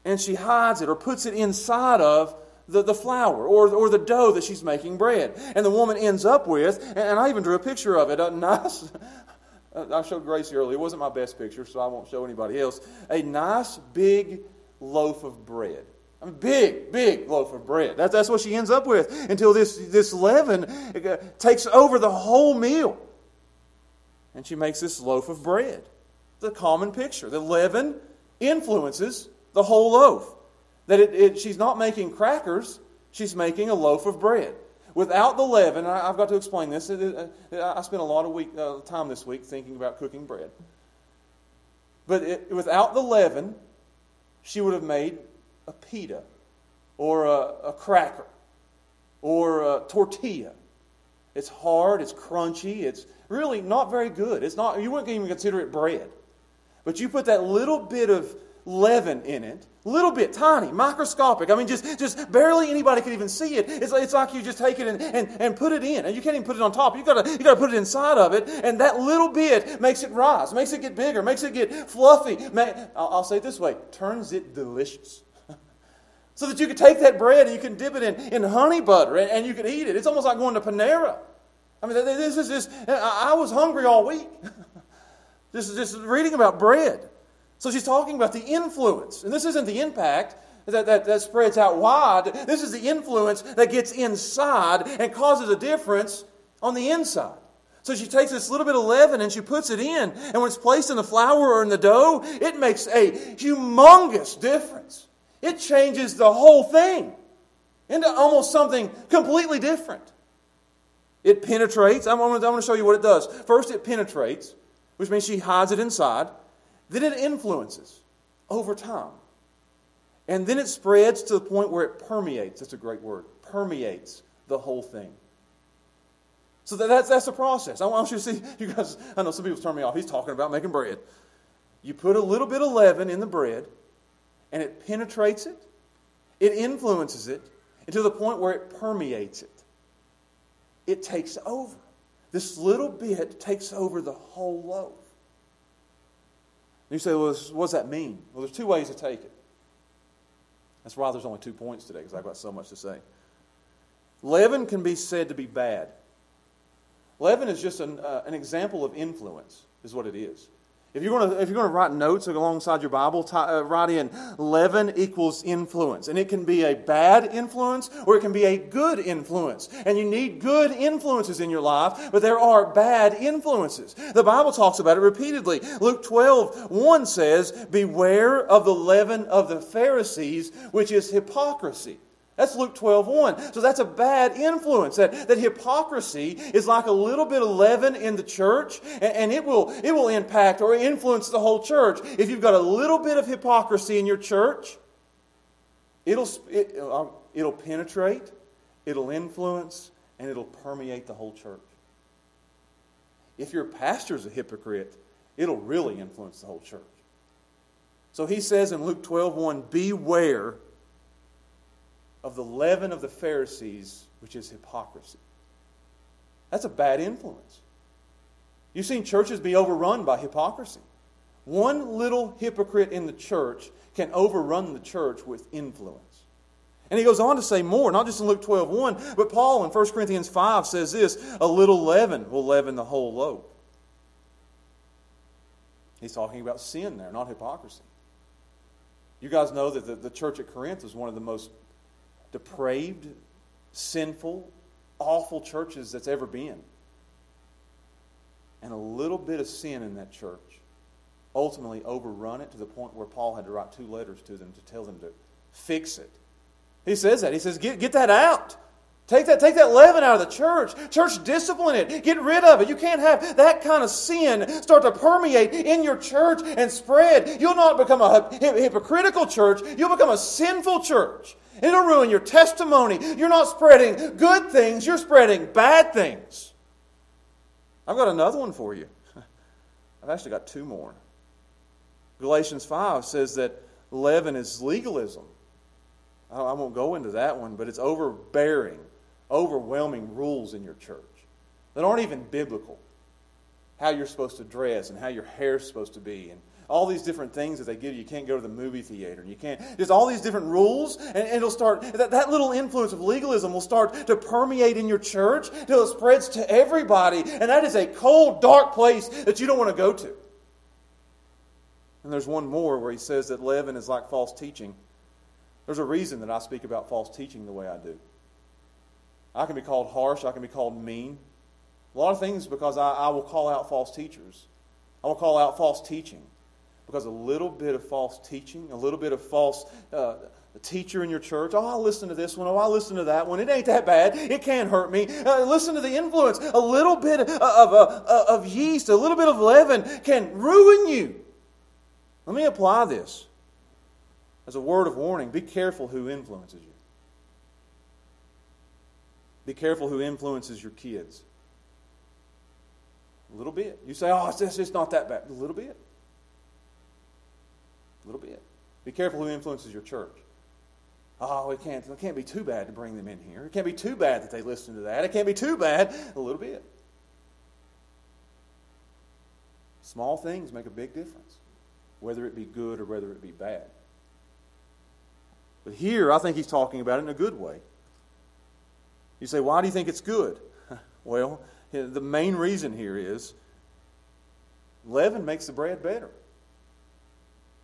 Speaker 1: and she hides it or puts it inside of the, the flour or, or the dough that she's making bread. And the woman ends up with, and I even drew a picture of it, a nice, I showed Gracie earlier, it wasn't my best picture, so I won't show anybody else, a nice big loaf of bread. Mean, big, big loaf of bread. That's, that's what she ends up with until this, this leaven uh, takes over the whole meal. And she makes this loaf of bread. The common picture. The leaven influences the whole loaf. That it, it, she's not making crackers, she's making a loaf of bread. Without the leaven, I, have got to explain this. I spent a lot of week, uh, time this week thinking about cooking bread. But it, without the leaven, she would have made a pita or a, a cracker or a tortilla. It's hard, it's crunchy, it's really not very good. It's not, you wouldn't even consider it bread. But you put that little bit of leaven in it. Little bit, tiny, microscopic. I mean, just, just barely anybody could even see it. It's, it's like you just take it and, and, and put it in. And you can't even put it on top. You've got, you to put it inside of it. And that little bit makes it rise, makes it get bigger, makes it get fluffy. I'll, say it this way turns it delicious. so that you could take that bread and you can dip it in, in honey butter and, and you can eat it. It's almost like going to Panera. I mean, this is just, I was hungry all week. just, just reading about bread. So she's talking about the influence. And this isn't the impact that, that, that spreads out wide. This is the influence that gets inside and causes a difference on the inside. So she takes this little bit of leaven and she puts it in. And when it's placed in the flour or in the dough, it makes a humongous difference. It changes the whole thing into almost something completely different. It penetrates. I'm going to show you what it does. First, it penetrates, which means she hides it inside. Then it influences over time. And then it spreads to the point where it permeates. That's a great word. Permeates the whole thing. So that's, that's the process. I want you to see, you guys, I know some people turn me off. He's talking about making bread. You put a little bit of leaven in the bread, and it penetrates it, it influences it, and to the point where it permeates it. It takes over. This little bit takes over the whole loaf. You say, well, what does that mean? Well, there's two ways to take it. That's why there's only two points today, because I've got so much to say. Leaven can be said to be bad. Leaven is just an, uh, an example of influence, is what it is. If you're going to, if you're going to write notes alongside your Bible, t- uh, write in leaven equals influence. And it can be a bad influence or it can be a good influence. And you need good influences in your life, but there are bad influences. The Bible talks about it repeatedly. Luke 12, 1 says, Beware of the leaven of the Pharisees, which is hypocrisy. That's Luke 12, 1. So that's a bad influence. That, that hypocrisy is like a little bit of leaven in the church, and, and it, will, it will impact or influence the whole church. If you've got a little bit of hypocrisy in your church, it'll, it, uh, it'll penetrate, it'll influence, and it'll permeate the whole church. If your pastor's a hypocrite, it'll really influence the whole church. So he says in Luke 12, 1, beware of the leaven of the Pharisees, which is hypocrisy. That's a bad influence. You've seen churches be overrun by hypocrisy. One little hypocrite in the church can overrun the church with influence. And he goes on to say more, not just in Luke 12 1, but Paul in 1 Corinthians 5 says this a little leaven will leaven the whole loaf. He's talking about sin there, not hypocrisy. You guys know that the, the church at Corinth was one of the most depraved, sinful, awful churches that's ever been. And a little bit of sin in that church ultimately overrun it to the point where Paul had to write two letters to them to tell them to fix it. He says that. He says, get, get that out. Take that, take that leaven out of the church. Church, discipline it. Get rid of it. You can't have that kind of sin start to permeate in your church and spread. You'll not become a hypocritical church. You'll become a sinful church. It'll ruin your testimony. You're not spreading good things, you're spreading bad things. I've got another one for you. I've actually got two more. Galatians 5 says that leaven is legalism. I won't go into that one, but it's overbearing, overwhelming rules in your church that aren't even biblical. How you're supposed to dress and how your hair's supposed to be and all these different things that they give you. You can't go to the movie theater. You can't. There's all these different rules, and, and it'll start. That, that little influence of legalism will start to permeate in your church until it spreads to everybody, and that is a cold, dark place that you don't want to go to. And there's one more where he says that leaven is like false teaching. There's a reason that I speak about false teaching the way I do. I can be called harsh, I can be called mean. A lot of things because I, I will call out false teachers. I will call out false teaching. Because a little bit of false teaching, a little bit of false uh, teacher in your church, oh, I'll listen to this one, oh, I'll listen to that one. It ain't that bad. It can't hurt me. Uh, listen to the influence. A little bit of, of, uh, of yeast, a little bit of leaven can ruin you. Let me apply this as a word of warning. Be careful who influences you. Be careful who influences your kids. A little bit. You say, oh, it's it's not that bad. A little bit. A little bit. Be careful who influences your church. Oh, it can't, it can't be too bad to bring them in here. It can't be too bad that they listen to that. It can't be too bad. A little bit. Small things make a big difference, whether it be good or whether it be bad. But here, I think he's talking about it in a good way. You say, why do you think it's good? well, the main reason here is leaven makes the bread better.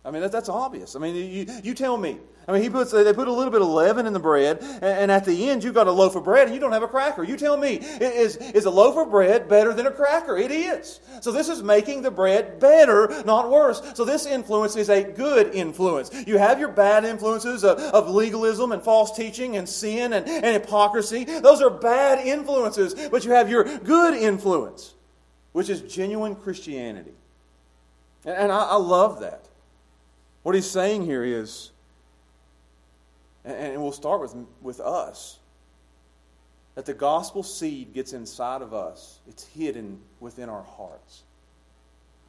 Speaker 1: I mean, that, that's obvious. I mean, you, you tell me. I mean, he puts, they put a little bit of leaven in the bread, and, and at the end, you've got a loaf of bread, and you don't have a cracker. You tell me, is, is a loaf of bread better than a cracker? It is. So this is making the bread better, not worse. So this influence is a good influence. You have your bad influences of, of legalism and false teaching and sin and, and hypocrisy. Those are bad influences, but you have your good influence, which is genuine Christianity. And, and I, I love that. What he's saying here is, and we'll start with, with us, that the gospel seed gets inside of us. It's hidden within our hearts,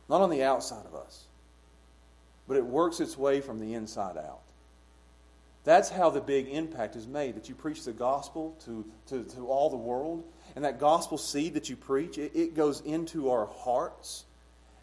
Speaker 1: not on the outside of us, but it works its way from the inside out. That's how the big impact is made that you preach the gospel to, to, to all the world. And that gospel seed that you preach, it, it goes into our hearts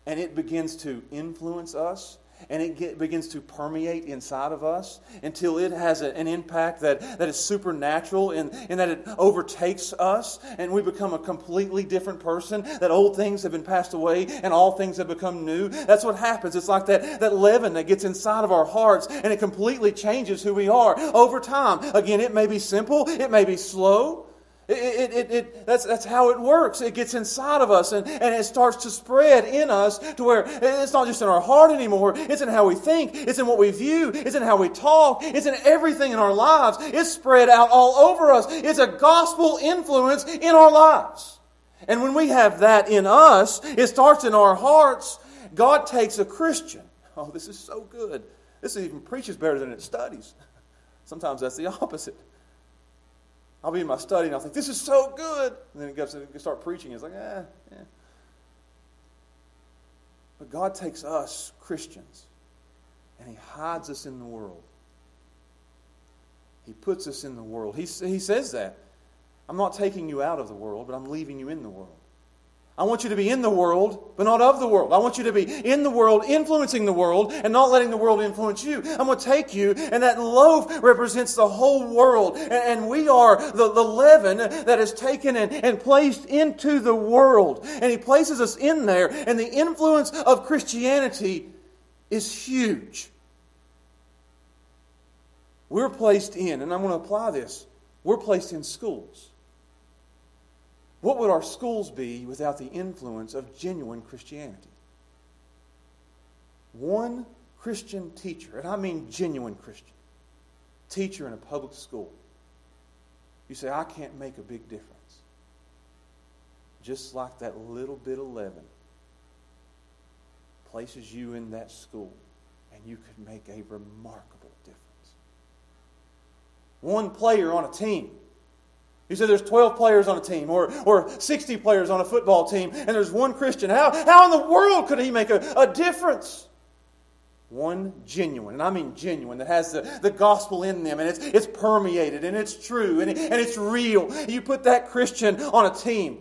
Speaker 1: and it begins to influence us and it get, begins to permeate inside of us until it has a, an impact that, that is supernatural and, and that it overtakes us and we become a completely different person, that old things have been passed away and all things have become new. That's what happens. It's like that, that leaven that gets inside of our hearts and it completely changes who we are over time. Again, it may be simple, it may be slow. It, it, it, that's, that's how it works. It gets inside of us and, and it starts to spread in us to where it's not just in our heart anymore. It's in how we think. It's in what we view. It's in how we talk. It's in everything in our lives. It's spread out all over us. It's a gospel influence in our lives. And when we have that in us, it starts in our hearts. God takes a Christian. Oh, this is so good. This even preaches better than it studies. Sometimes that's the opposite. I'll be in my study and I'll think, this is so good. And then it goes to start preaching. It's like, eh, yeah. But God takes us, Christians, and He hides us in the world. He puts us in the world. He, he says that. I'm not taking you out of the world, but I'm leaving you in the world. I want you to be in the world, but not of the world. I want you to be in the world, influencing the world, and not letting the world influence you. I'm going to take you, and that loaf represents the whole world. And, and we are the, the leaven that is taken and, and placed into the world. And He places us in there, and the influence of Christianity is huge. We're placed in, and I'm going to apply this, we're placed in schools. What would our schools be without the influence of genuine Christianity? One Christian teacher, and I mean genuine Christian, teacher in a public school. You say, I can't make a big difference. Just like that little bit of leaven places you in that school, and you could make a remarkable difference. One player on a team you said there's 12 players on a team or, or 60 players on a football team, and there's one Christian. How, how in the world could he make a, a difference? One genuine, and I mean genuine, that has the, the gospel in them, and it's, it's permeated, and it's true, and, it, and it's real. You put that Christian on a team,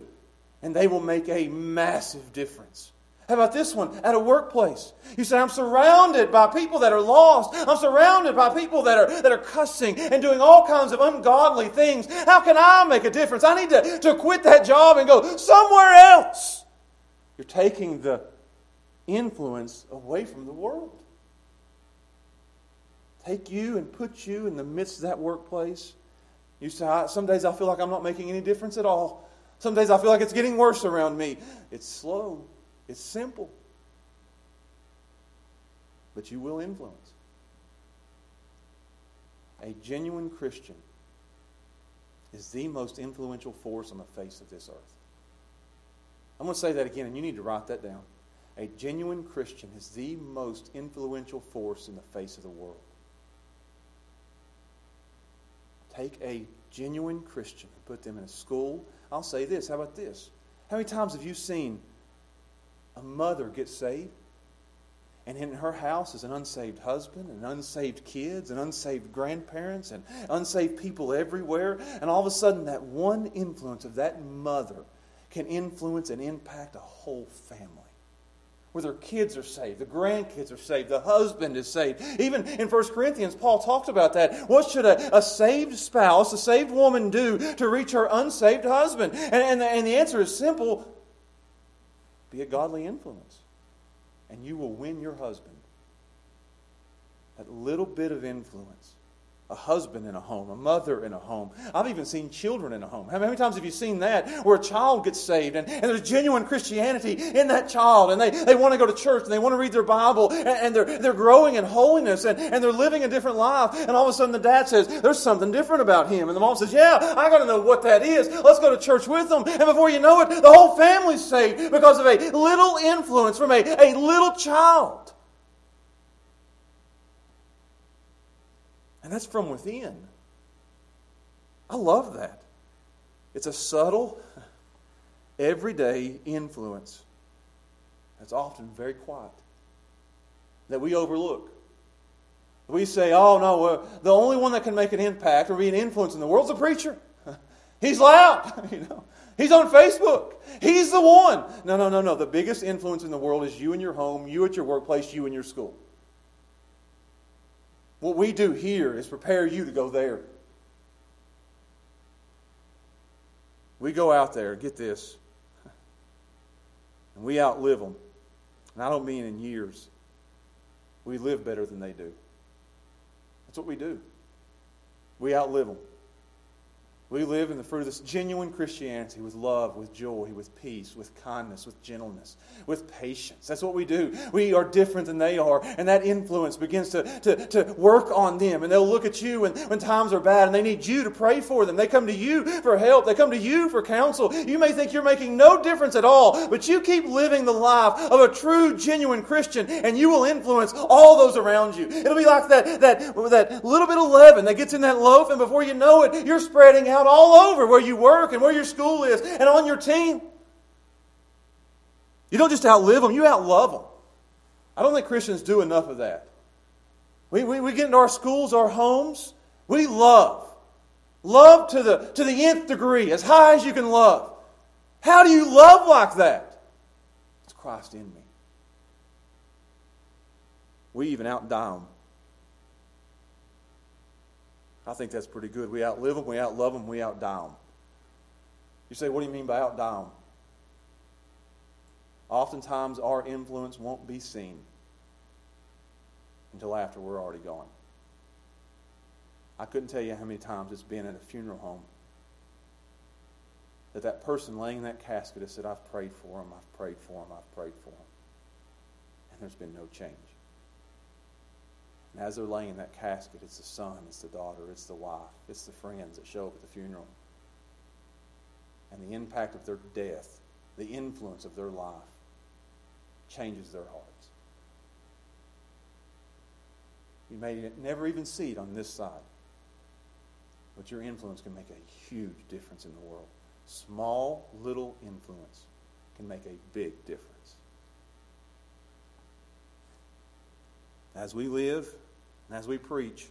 Speaker 1: and they will make a massive difference. How about this one? At a workplace. You say, I'm surrounded by people that are lost. I'm surrounded by people that are, that are cussing and doing all kinds of ungodly things. How can I make a difference? I need to, to quit that job and go somewhere else. You're taking the influence away from the world. Take you and put you in the midst of that workplace. You say, some days I feel like I'm not making any difference at all. Some days I feel like it's getting worse around me. It's slow. It's simple. But you will influence. A genuine Christian is the most influential force on the face of this earth. I'm going to say that again, and you need to write that down. A genuine Christian is the most influential force in the face of the world. Take a genuine Christian and put them in a school. I'll say this. How about this? How many times have you seen a mother gets saved, and in her house is an unsaved husband, and unsaved kids, and unsaved grandparents, and unsaved people everywhere. And all of a sudden, that one influence of that mother can influence and impact a whole family. where their kids are saved, the grandkids are saved, the husband is saved. Even in 1 Corinthians, Paul talks about that. What should a, a saved spouse, a saved woman do to reach her unsaved husband? And, and, the, and the answer is simple be a godly influence, and you will win your husband. That little bit of influence a husband in a home, a mother in a home. I've even seen children in a home. How many times have you seen that where a child gets saved and, and there's genuine Christianity in that child and they, they want to go to church and they want to read their Bible and, and they're, they're growing in holiness and, and they're living a different life and all of a sudden the dad says, There's something different about him. And the mom says, Yeah, I got to know what that is. Let's go to church with them. And before you know it, the whole family's saved because of a little influence from a, a little child. And that's from within. I love that. It's a subtle, everyday influence that's often very quiet, that we overlook. We say, oh, no, the only one that can make an impact or be an influence in the world is a preacher. He's loud, you know. He's on Facebook. He's the one. No, no, no, no. The biggest influence in the world is you in your home, you at your workplace, you in your school. What we do here is prepare you to go there. We go out there, get this, and we outlive them. And I don't mean in years. We live better than they do. That's what we do. We outlive them. We live in the fruit of this genuine Christianity with love, with joy, with peace, with kindness, with gentleness, with patience. That's what we do. We are different than they are, and that influence begins to, to, to work on them. And they'll look at you when, when times are bad and they need you to pray for them. They come to you for help, they come to you for counsel. You may think you're making no difference at all, but you keep living the life of a true, genuine Christian, and you will influence all those around you. It'll be like that, that, that little bit of leaven that gets in that loaf, and before you know it, you're spreading out out all over where you work and where your school is and on your team. You don't just outlive them, you outlove them. I don't think Christians do enough of that. We, we, we get into our schools, our homes, we love. Love to the, to the nth degree, as high as you can love. How do you love like that? It's Christ in me. We even outdie them. I think that's pretty good. We outlive them, we outlove them, we outdie them. You say, what do you mean by outdie them? Oftentimes, our influence won't be seen until after we're already gone. I couldn't tell you how many times it's been at a funeral home that that person laying in that casket has said, I've prayed for him, I've prayed for him, I've prayed for him. And there's been no change. And as they're laying in that casket, it's the son, it's the daughter, it's the wife, it's the friends that show up at the funeral. And the impact of their death, the influence of their life, changes their hearts. You may never even see it on this side, but your influence can make a huge difference in the world. Small, little influence can make a big difference. As we live and as we preach,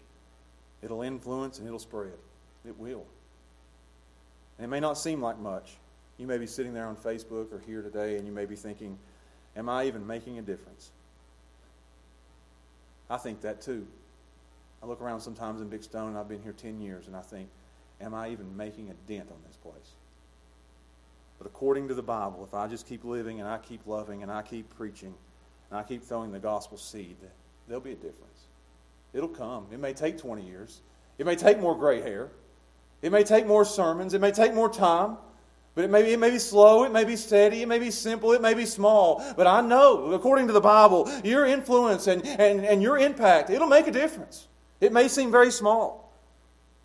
Speaker 1: it'll influence and it'll spread. It will. And it may not seem like much. You may be sitting there on Facebook or here today and you may be thinking, Am I even making a difference? I think that too. I look around sometimes in Big Stone, and I've been here 10 years, and I think, Am I even making a dent on this place? But according to the Bible, if I just keep living and I keep loving and I keep preaching and I keep throwing the gospel seed, there'll be a difference. It'll come. It may take 20 years. It may take more gray hair. It may take more sermons. It may take more time. But it may, be, it may be slow, it may be steady, it may be simple, it may be small. But I know, according to the Bible, your influence and, and, and your impact, it'll make a difference. It may seem very small.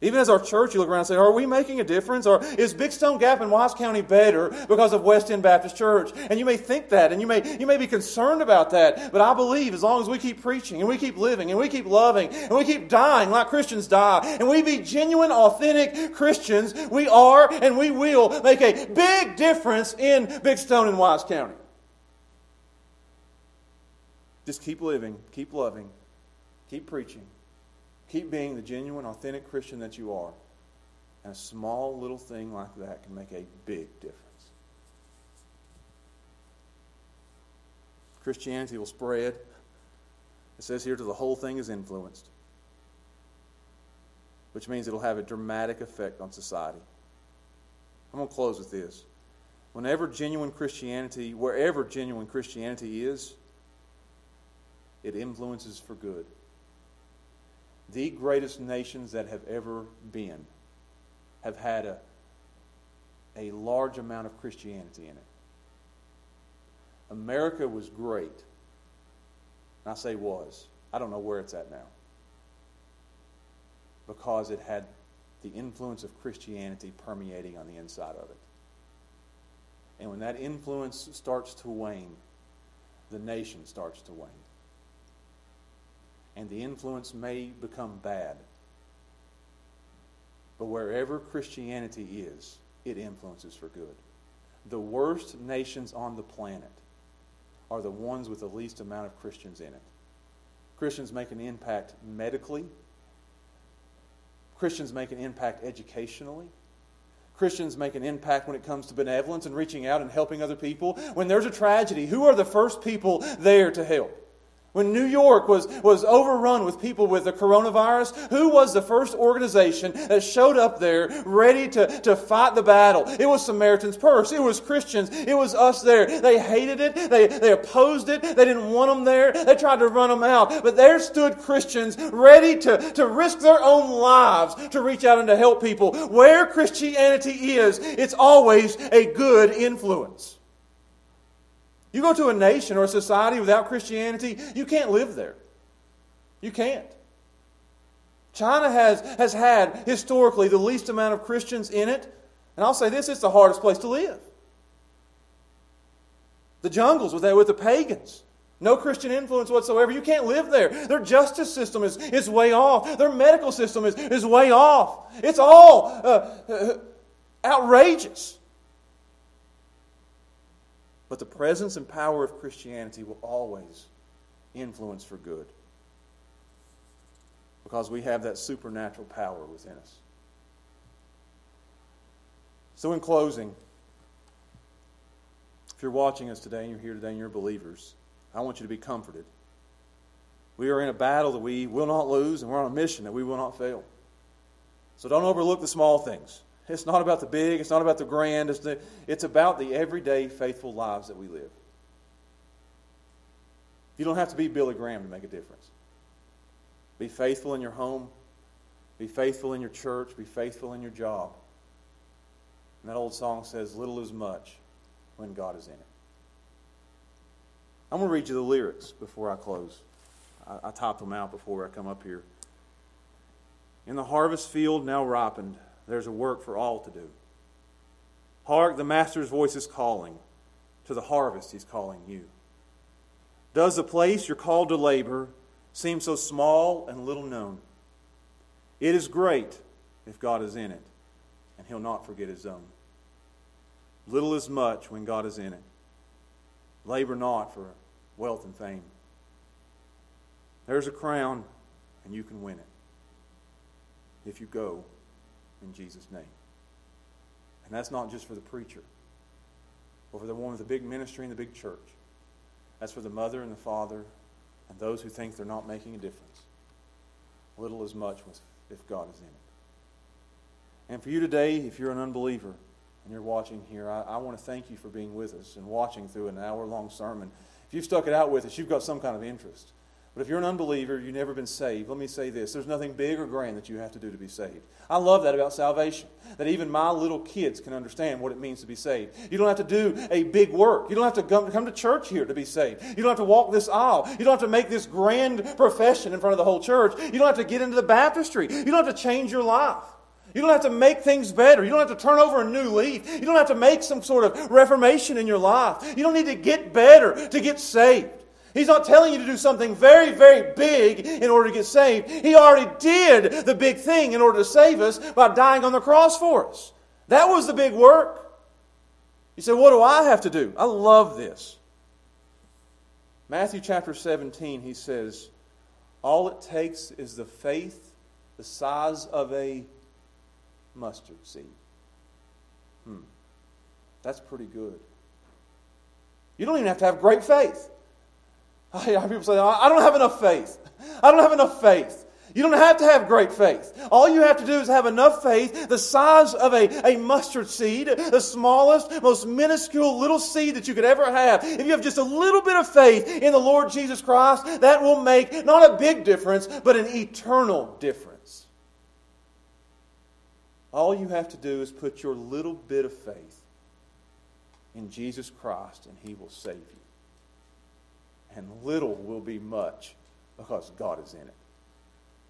Speaker 1: Even as our church, you look around and say, Are we making a difference? Or is Big Stone Gap in Wise County better because of West End Baptist Church? And you may think that, and you may, you may be concerned about that. But I believe as long as we keep preaching, and we keep living, and we keep loving, and we keep dying like Christians die, and we be genuine, authentic Christians, we are and we will make a big difference in Big Stone and Wise County. Just keep living, keep loving, keep preaching. Keep being the genuine, authentic Christian that you are. And a small little thing like that can make a big difference. Christianity will spread. It says here, till the whole thing is influenced, which means it'll have a dramatic effect on society. I'm going to close with this. Whenever genuine Christianity, wherever genuine Christianity is, it influences for good. The greatest nations that have ever been have had a, a large amount of Christianity in it. America was great. And I say was. I don't know where it's at now. Because it had the influence of Christianity permeating on the inside of it. And when that influence starts to wane, the nation starts to wane. And the influence may become bad. But wherever Christianity is, it influences for good. The worst nations on the planet are the ones with the least amount of Christians in it. Christians make an impact medically, Christians make an impact educationally. Christians make an impact when it comes to benevolence and reaching out and helping other people. When there's a tragedy, who are the first people there to help? When New York was, was overrun with people with the coronavirus, who was the first organization that showed up there ready to, to fight the battle? It was Samaritan's Purse. It was Christians. It was us there. They hated it. They, they opposed it. They didn't want them there. They tried to run them out. But there stood Christians ready to, to risk their own lives to reach out and to help people. Where Christianity is, it's always a good influence. You go to a nation or a society without Christianity, you can't live there. You can't. China has, has had historically the least amount of Christians in it. And I'll say this it's the hardest place to live. The jungles with, with the pagans. No Christian influence whatsoever. You can't live there. Their justice system is, is way off. Their medical system is, is way off. It's all uh, uh, outrageous. But the presence and power of Christianity will always influence for good. Because we have that supernatural power within us. So, in closing, if you're watching us today and you're here today and you're believers, I want you to be comforted. We are in a battle that we will not lose, and we're on a mission that we will not fail. So don't overlook the small things. It's not about the big, it's not about the grand, it's, the, it's about the everyday faithful lives that we live. You don't have to be Billy Graham to make a difference. Be faithful in your home, be faithful in your church, be faithful in your job. And that old song says, Little is much when God is in it. I'm going to read you the lyrics before I close. I, I typed them out before I come up here. In the harvest field now ripened, there's a work for all to do. Hark, the Master's voice is calling. To the harvest, he's calling you. Does the place you're called to labor seem so small and little known? It is great if God is in it, and he'll not forget his own. Little is much when God is in it. Labor not for wealth and fame. There's a crown, and you can win it if you go in Jesus' name. And that's not just for the preacher or for the one with the big ministry and the big church. That's for the mother and the father and those who think they're not making a difference. Little as much if God is in it. And for you today, if you're an unbeliever and you're watching here, I, I want to thank you for being with us and watching through an hour long sermon. If you've stuck it out with us, you've got some kind of interest. But if you're an unbeliever, you've never been saved, let me say this there's nothing big or grand that you have to do to be saved. I love that about salvation, that even my little kids can understand what it means to be saved. You don't have to do a big work. You don't have to come, come to church here to be saved. You don't have to walk this aisle. You don't have to make this grand profession in front of the whole church. You don't have to get into the baptistry. You don't have to change your life. You don't have to make things better. You don't have to turn over a new leaf. You don't have to make some sort of reformation in your life. You don't need to get better to get saved. He's not telling you to do something very, very big in order to get saved. He already did the big thing in order to save us by dying on the cross for us. That was the big work. You say, What do I have to do? I love this. Matthew chapter 17, he says, All it takes is the faith the size of a mustard seed. Hmm. That's pretty good. You don't even have to have great faith. I hear people say, I don't have enough faith. I don't have enough faith. You don't have to have great faith. All you have to do is have enough faith, the size of a, a mustard seed, the smallest, most minuscule little seed that you could ever have. If you have just a little bit of faith in the Lord Jesus Christ, that will make not a big difference, but an eternal difference. All you have to do is put your little bit of faith in Jesus Christ, and He will save you. And little will be much because God is in it.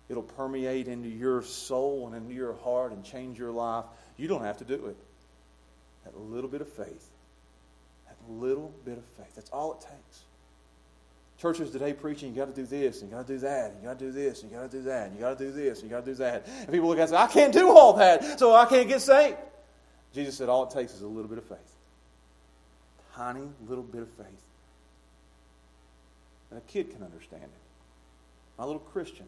Speaker 1: It'll permeate into your soul and into your heart and change your life. You don't have to do it. That little bit of faith. That little bit of faith. That's all it takes. Churches today preaching, you got to do this, and you got to do that, and you got to do this, and you got to do that, and you got to do this, and you got to do that. And people look at and say, I can't do all that, so I can't get saved. Jesus said, all it takes is a little bit of faith. Tiny little bit of faith. And a kid can understand it. My little Christian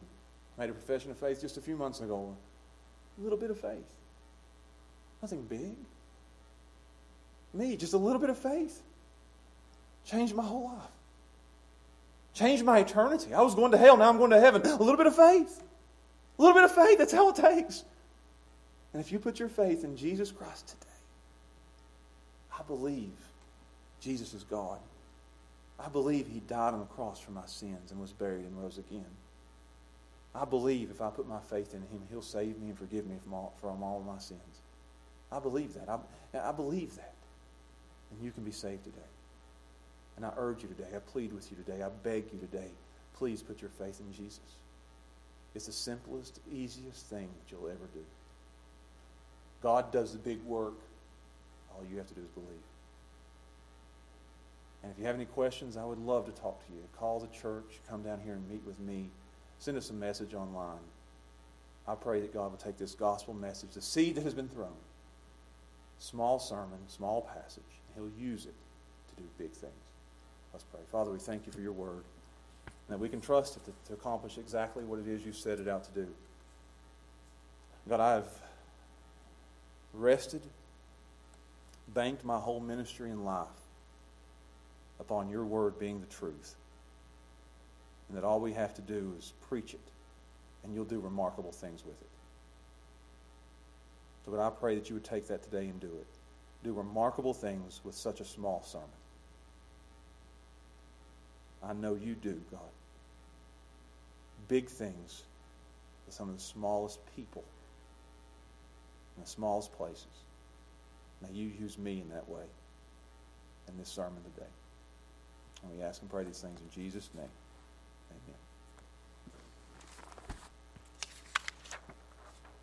Speaker 1: made a profession of faith just a few months ago. A little bit of faith. Nothing big. Me, just a little bit of faith. Changed my whole life. Changed my eternity. I was going to hell, now I'm going to heaven. A little bit of faith. A little bit of faith, that's all it takes. And if you put your faith in Jesus Christ today, I believe Jesus is God. I believe He died on the cross for my sins and was buried and rose again. I believe if I put my faith in Him, He'll save me and forgive me from all, from all my sins. I believe that. I, I believe that. And you can be saved today. And I urge you today, I plead with you today, I beg you today, please put your faith in Jesus. It's the simplest, easiest thing that you'll ever do. God does the big work. All you have to do is believe. And if you have any questions, I would love to talk to you. Call the church, come down here and meet with me send us a message online. I pray that God will take this gospel message, the seed that has been thrown, small sermon, small passage, He'll use it to do big things. Let's pray. Father, we thank you for your word, and that we can trust it to, to accomplish exactly what it is you set it out to do. God, I've rested, banked my whole ministry and life upon your word being the truth and that all we have to do is preach it, and you'll do remarkable things with it. So, God, I pray that you would take that today and do it. Do remarkable things with such a small sermon. I know you do, God. Big things with some of the smallest people in the smallest places. May you use me in that way in this sermon today. And we ask and pray these things in Jesus' name.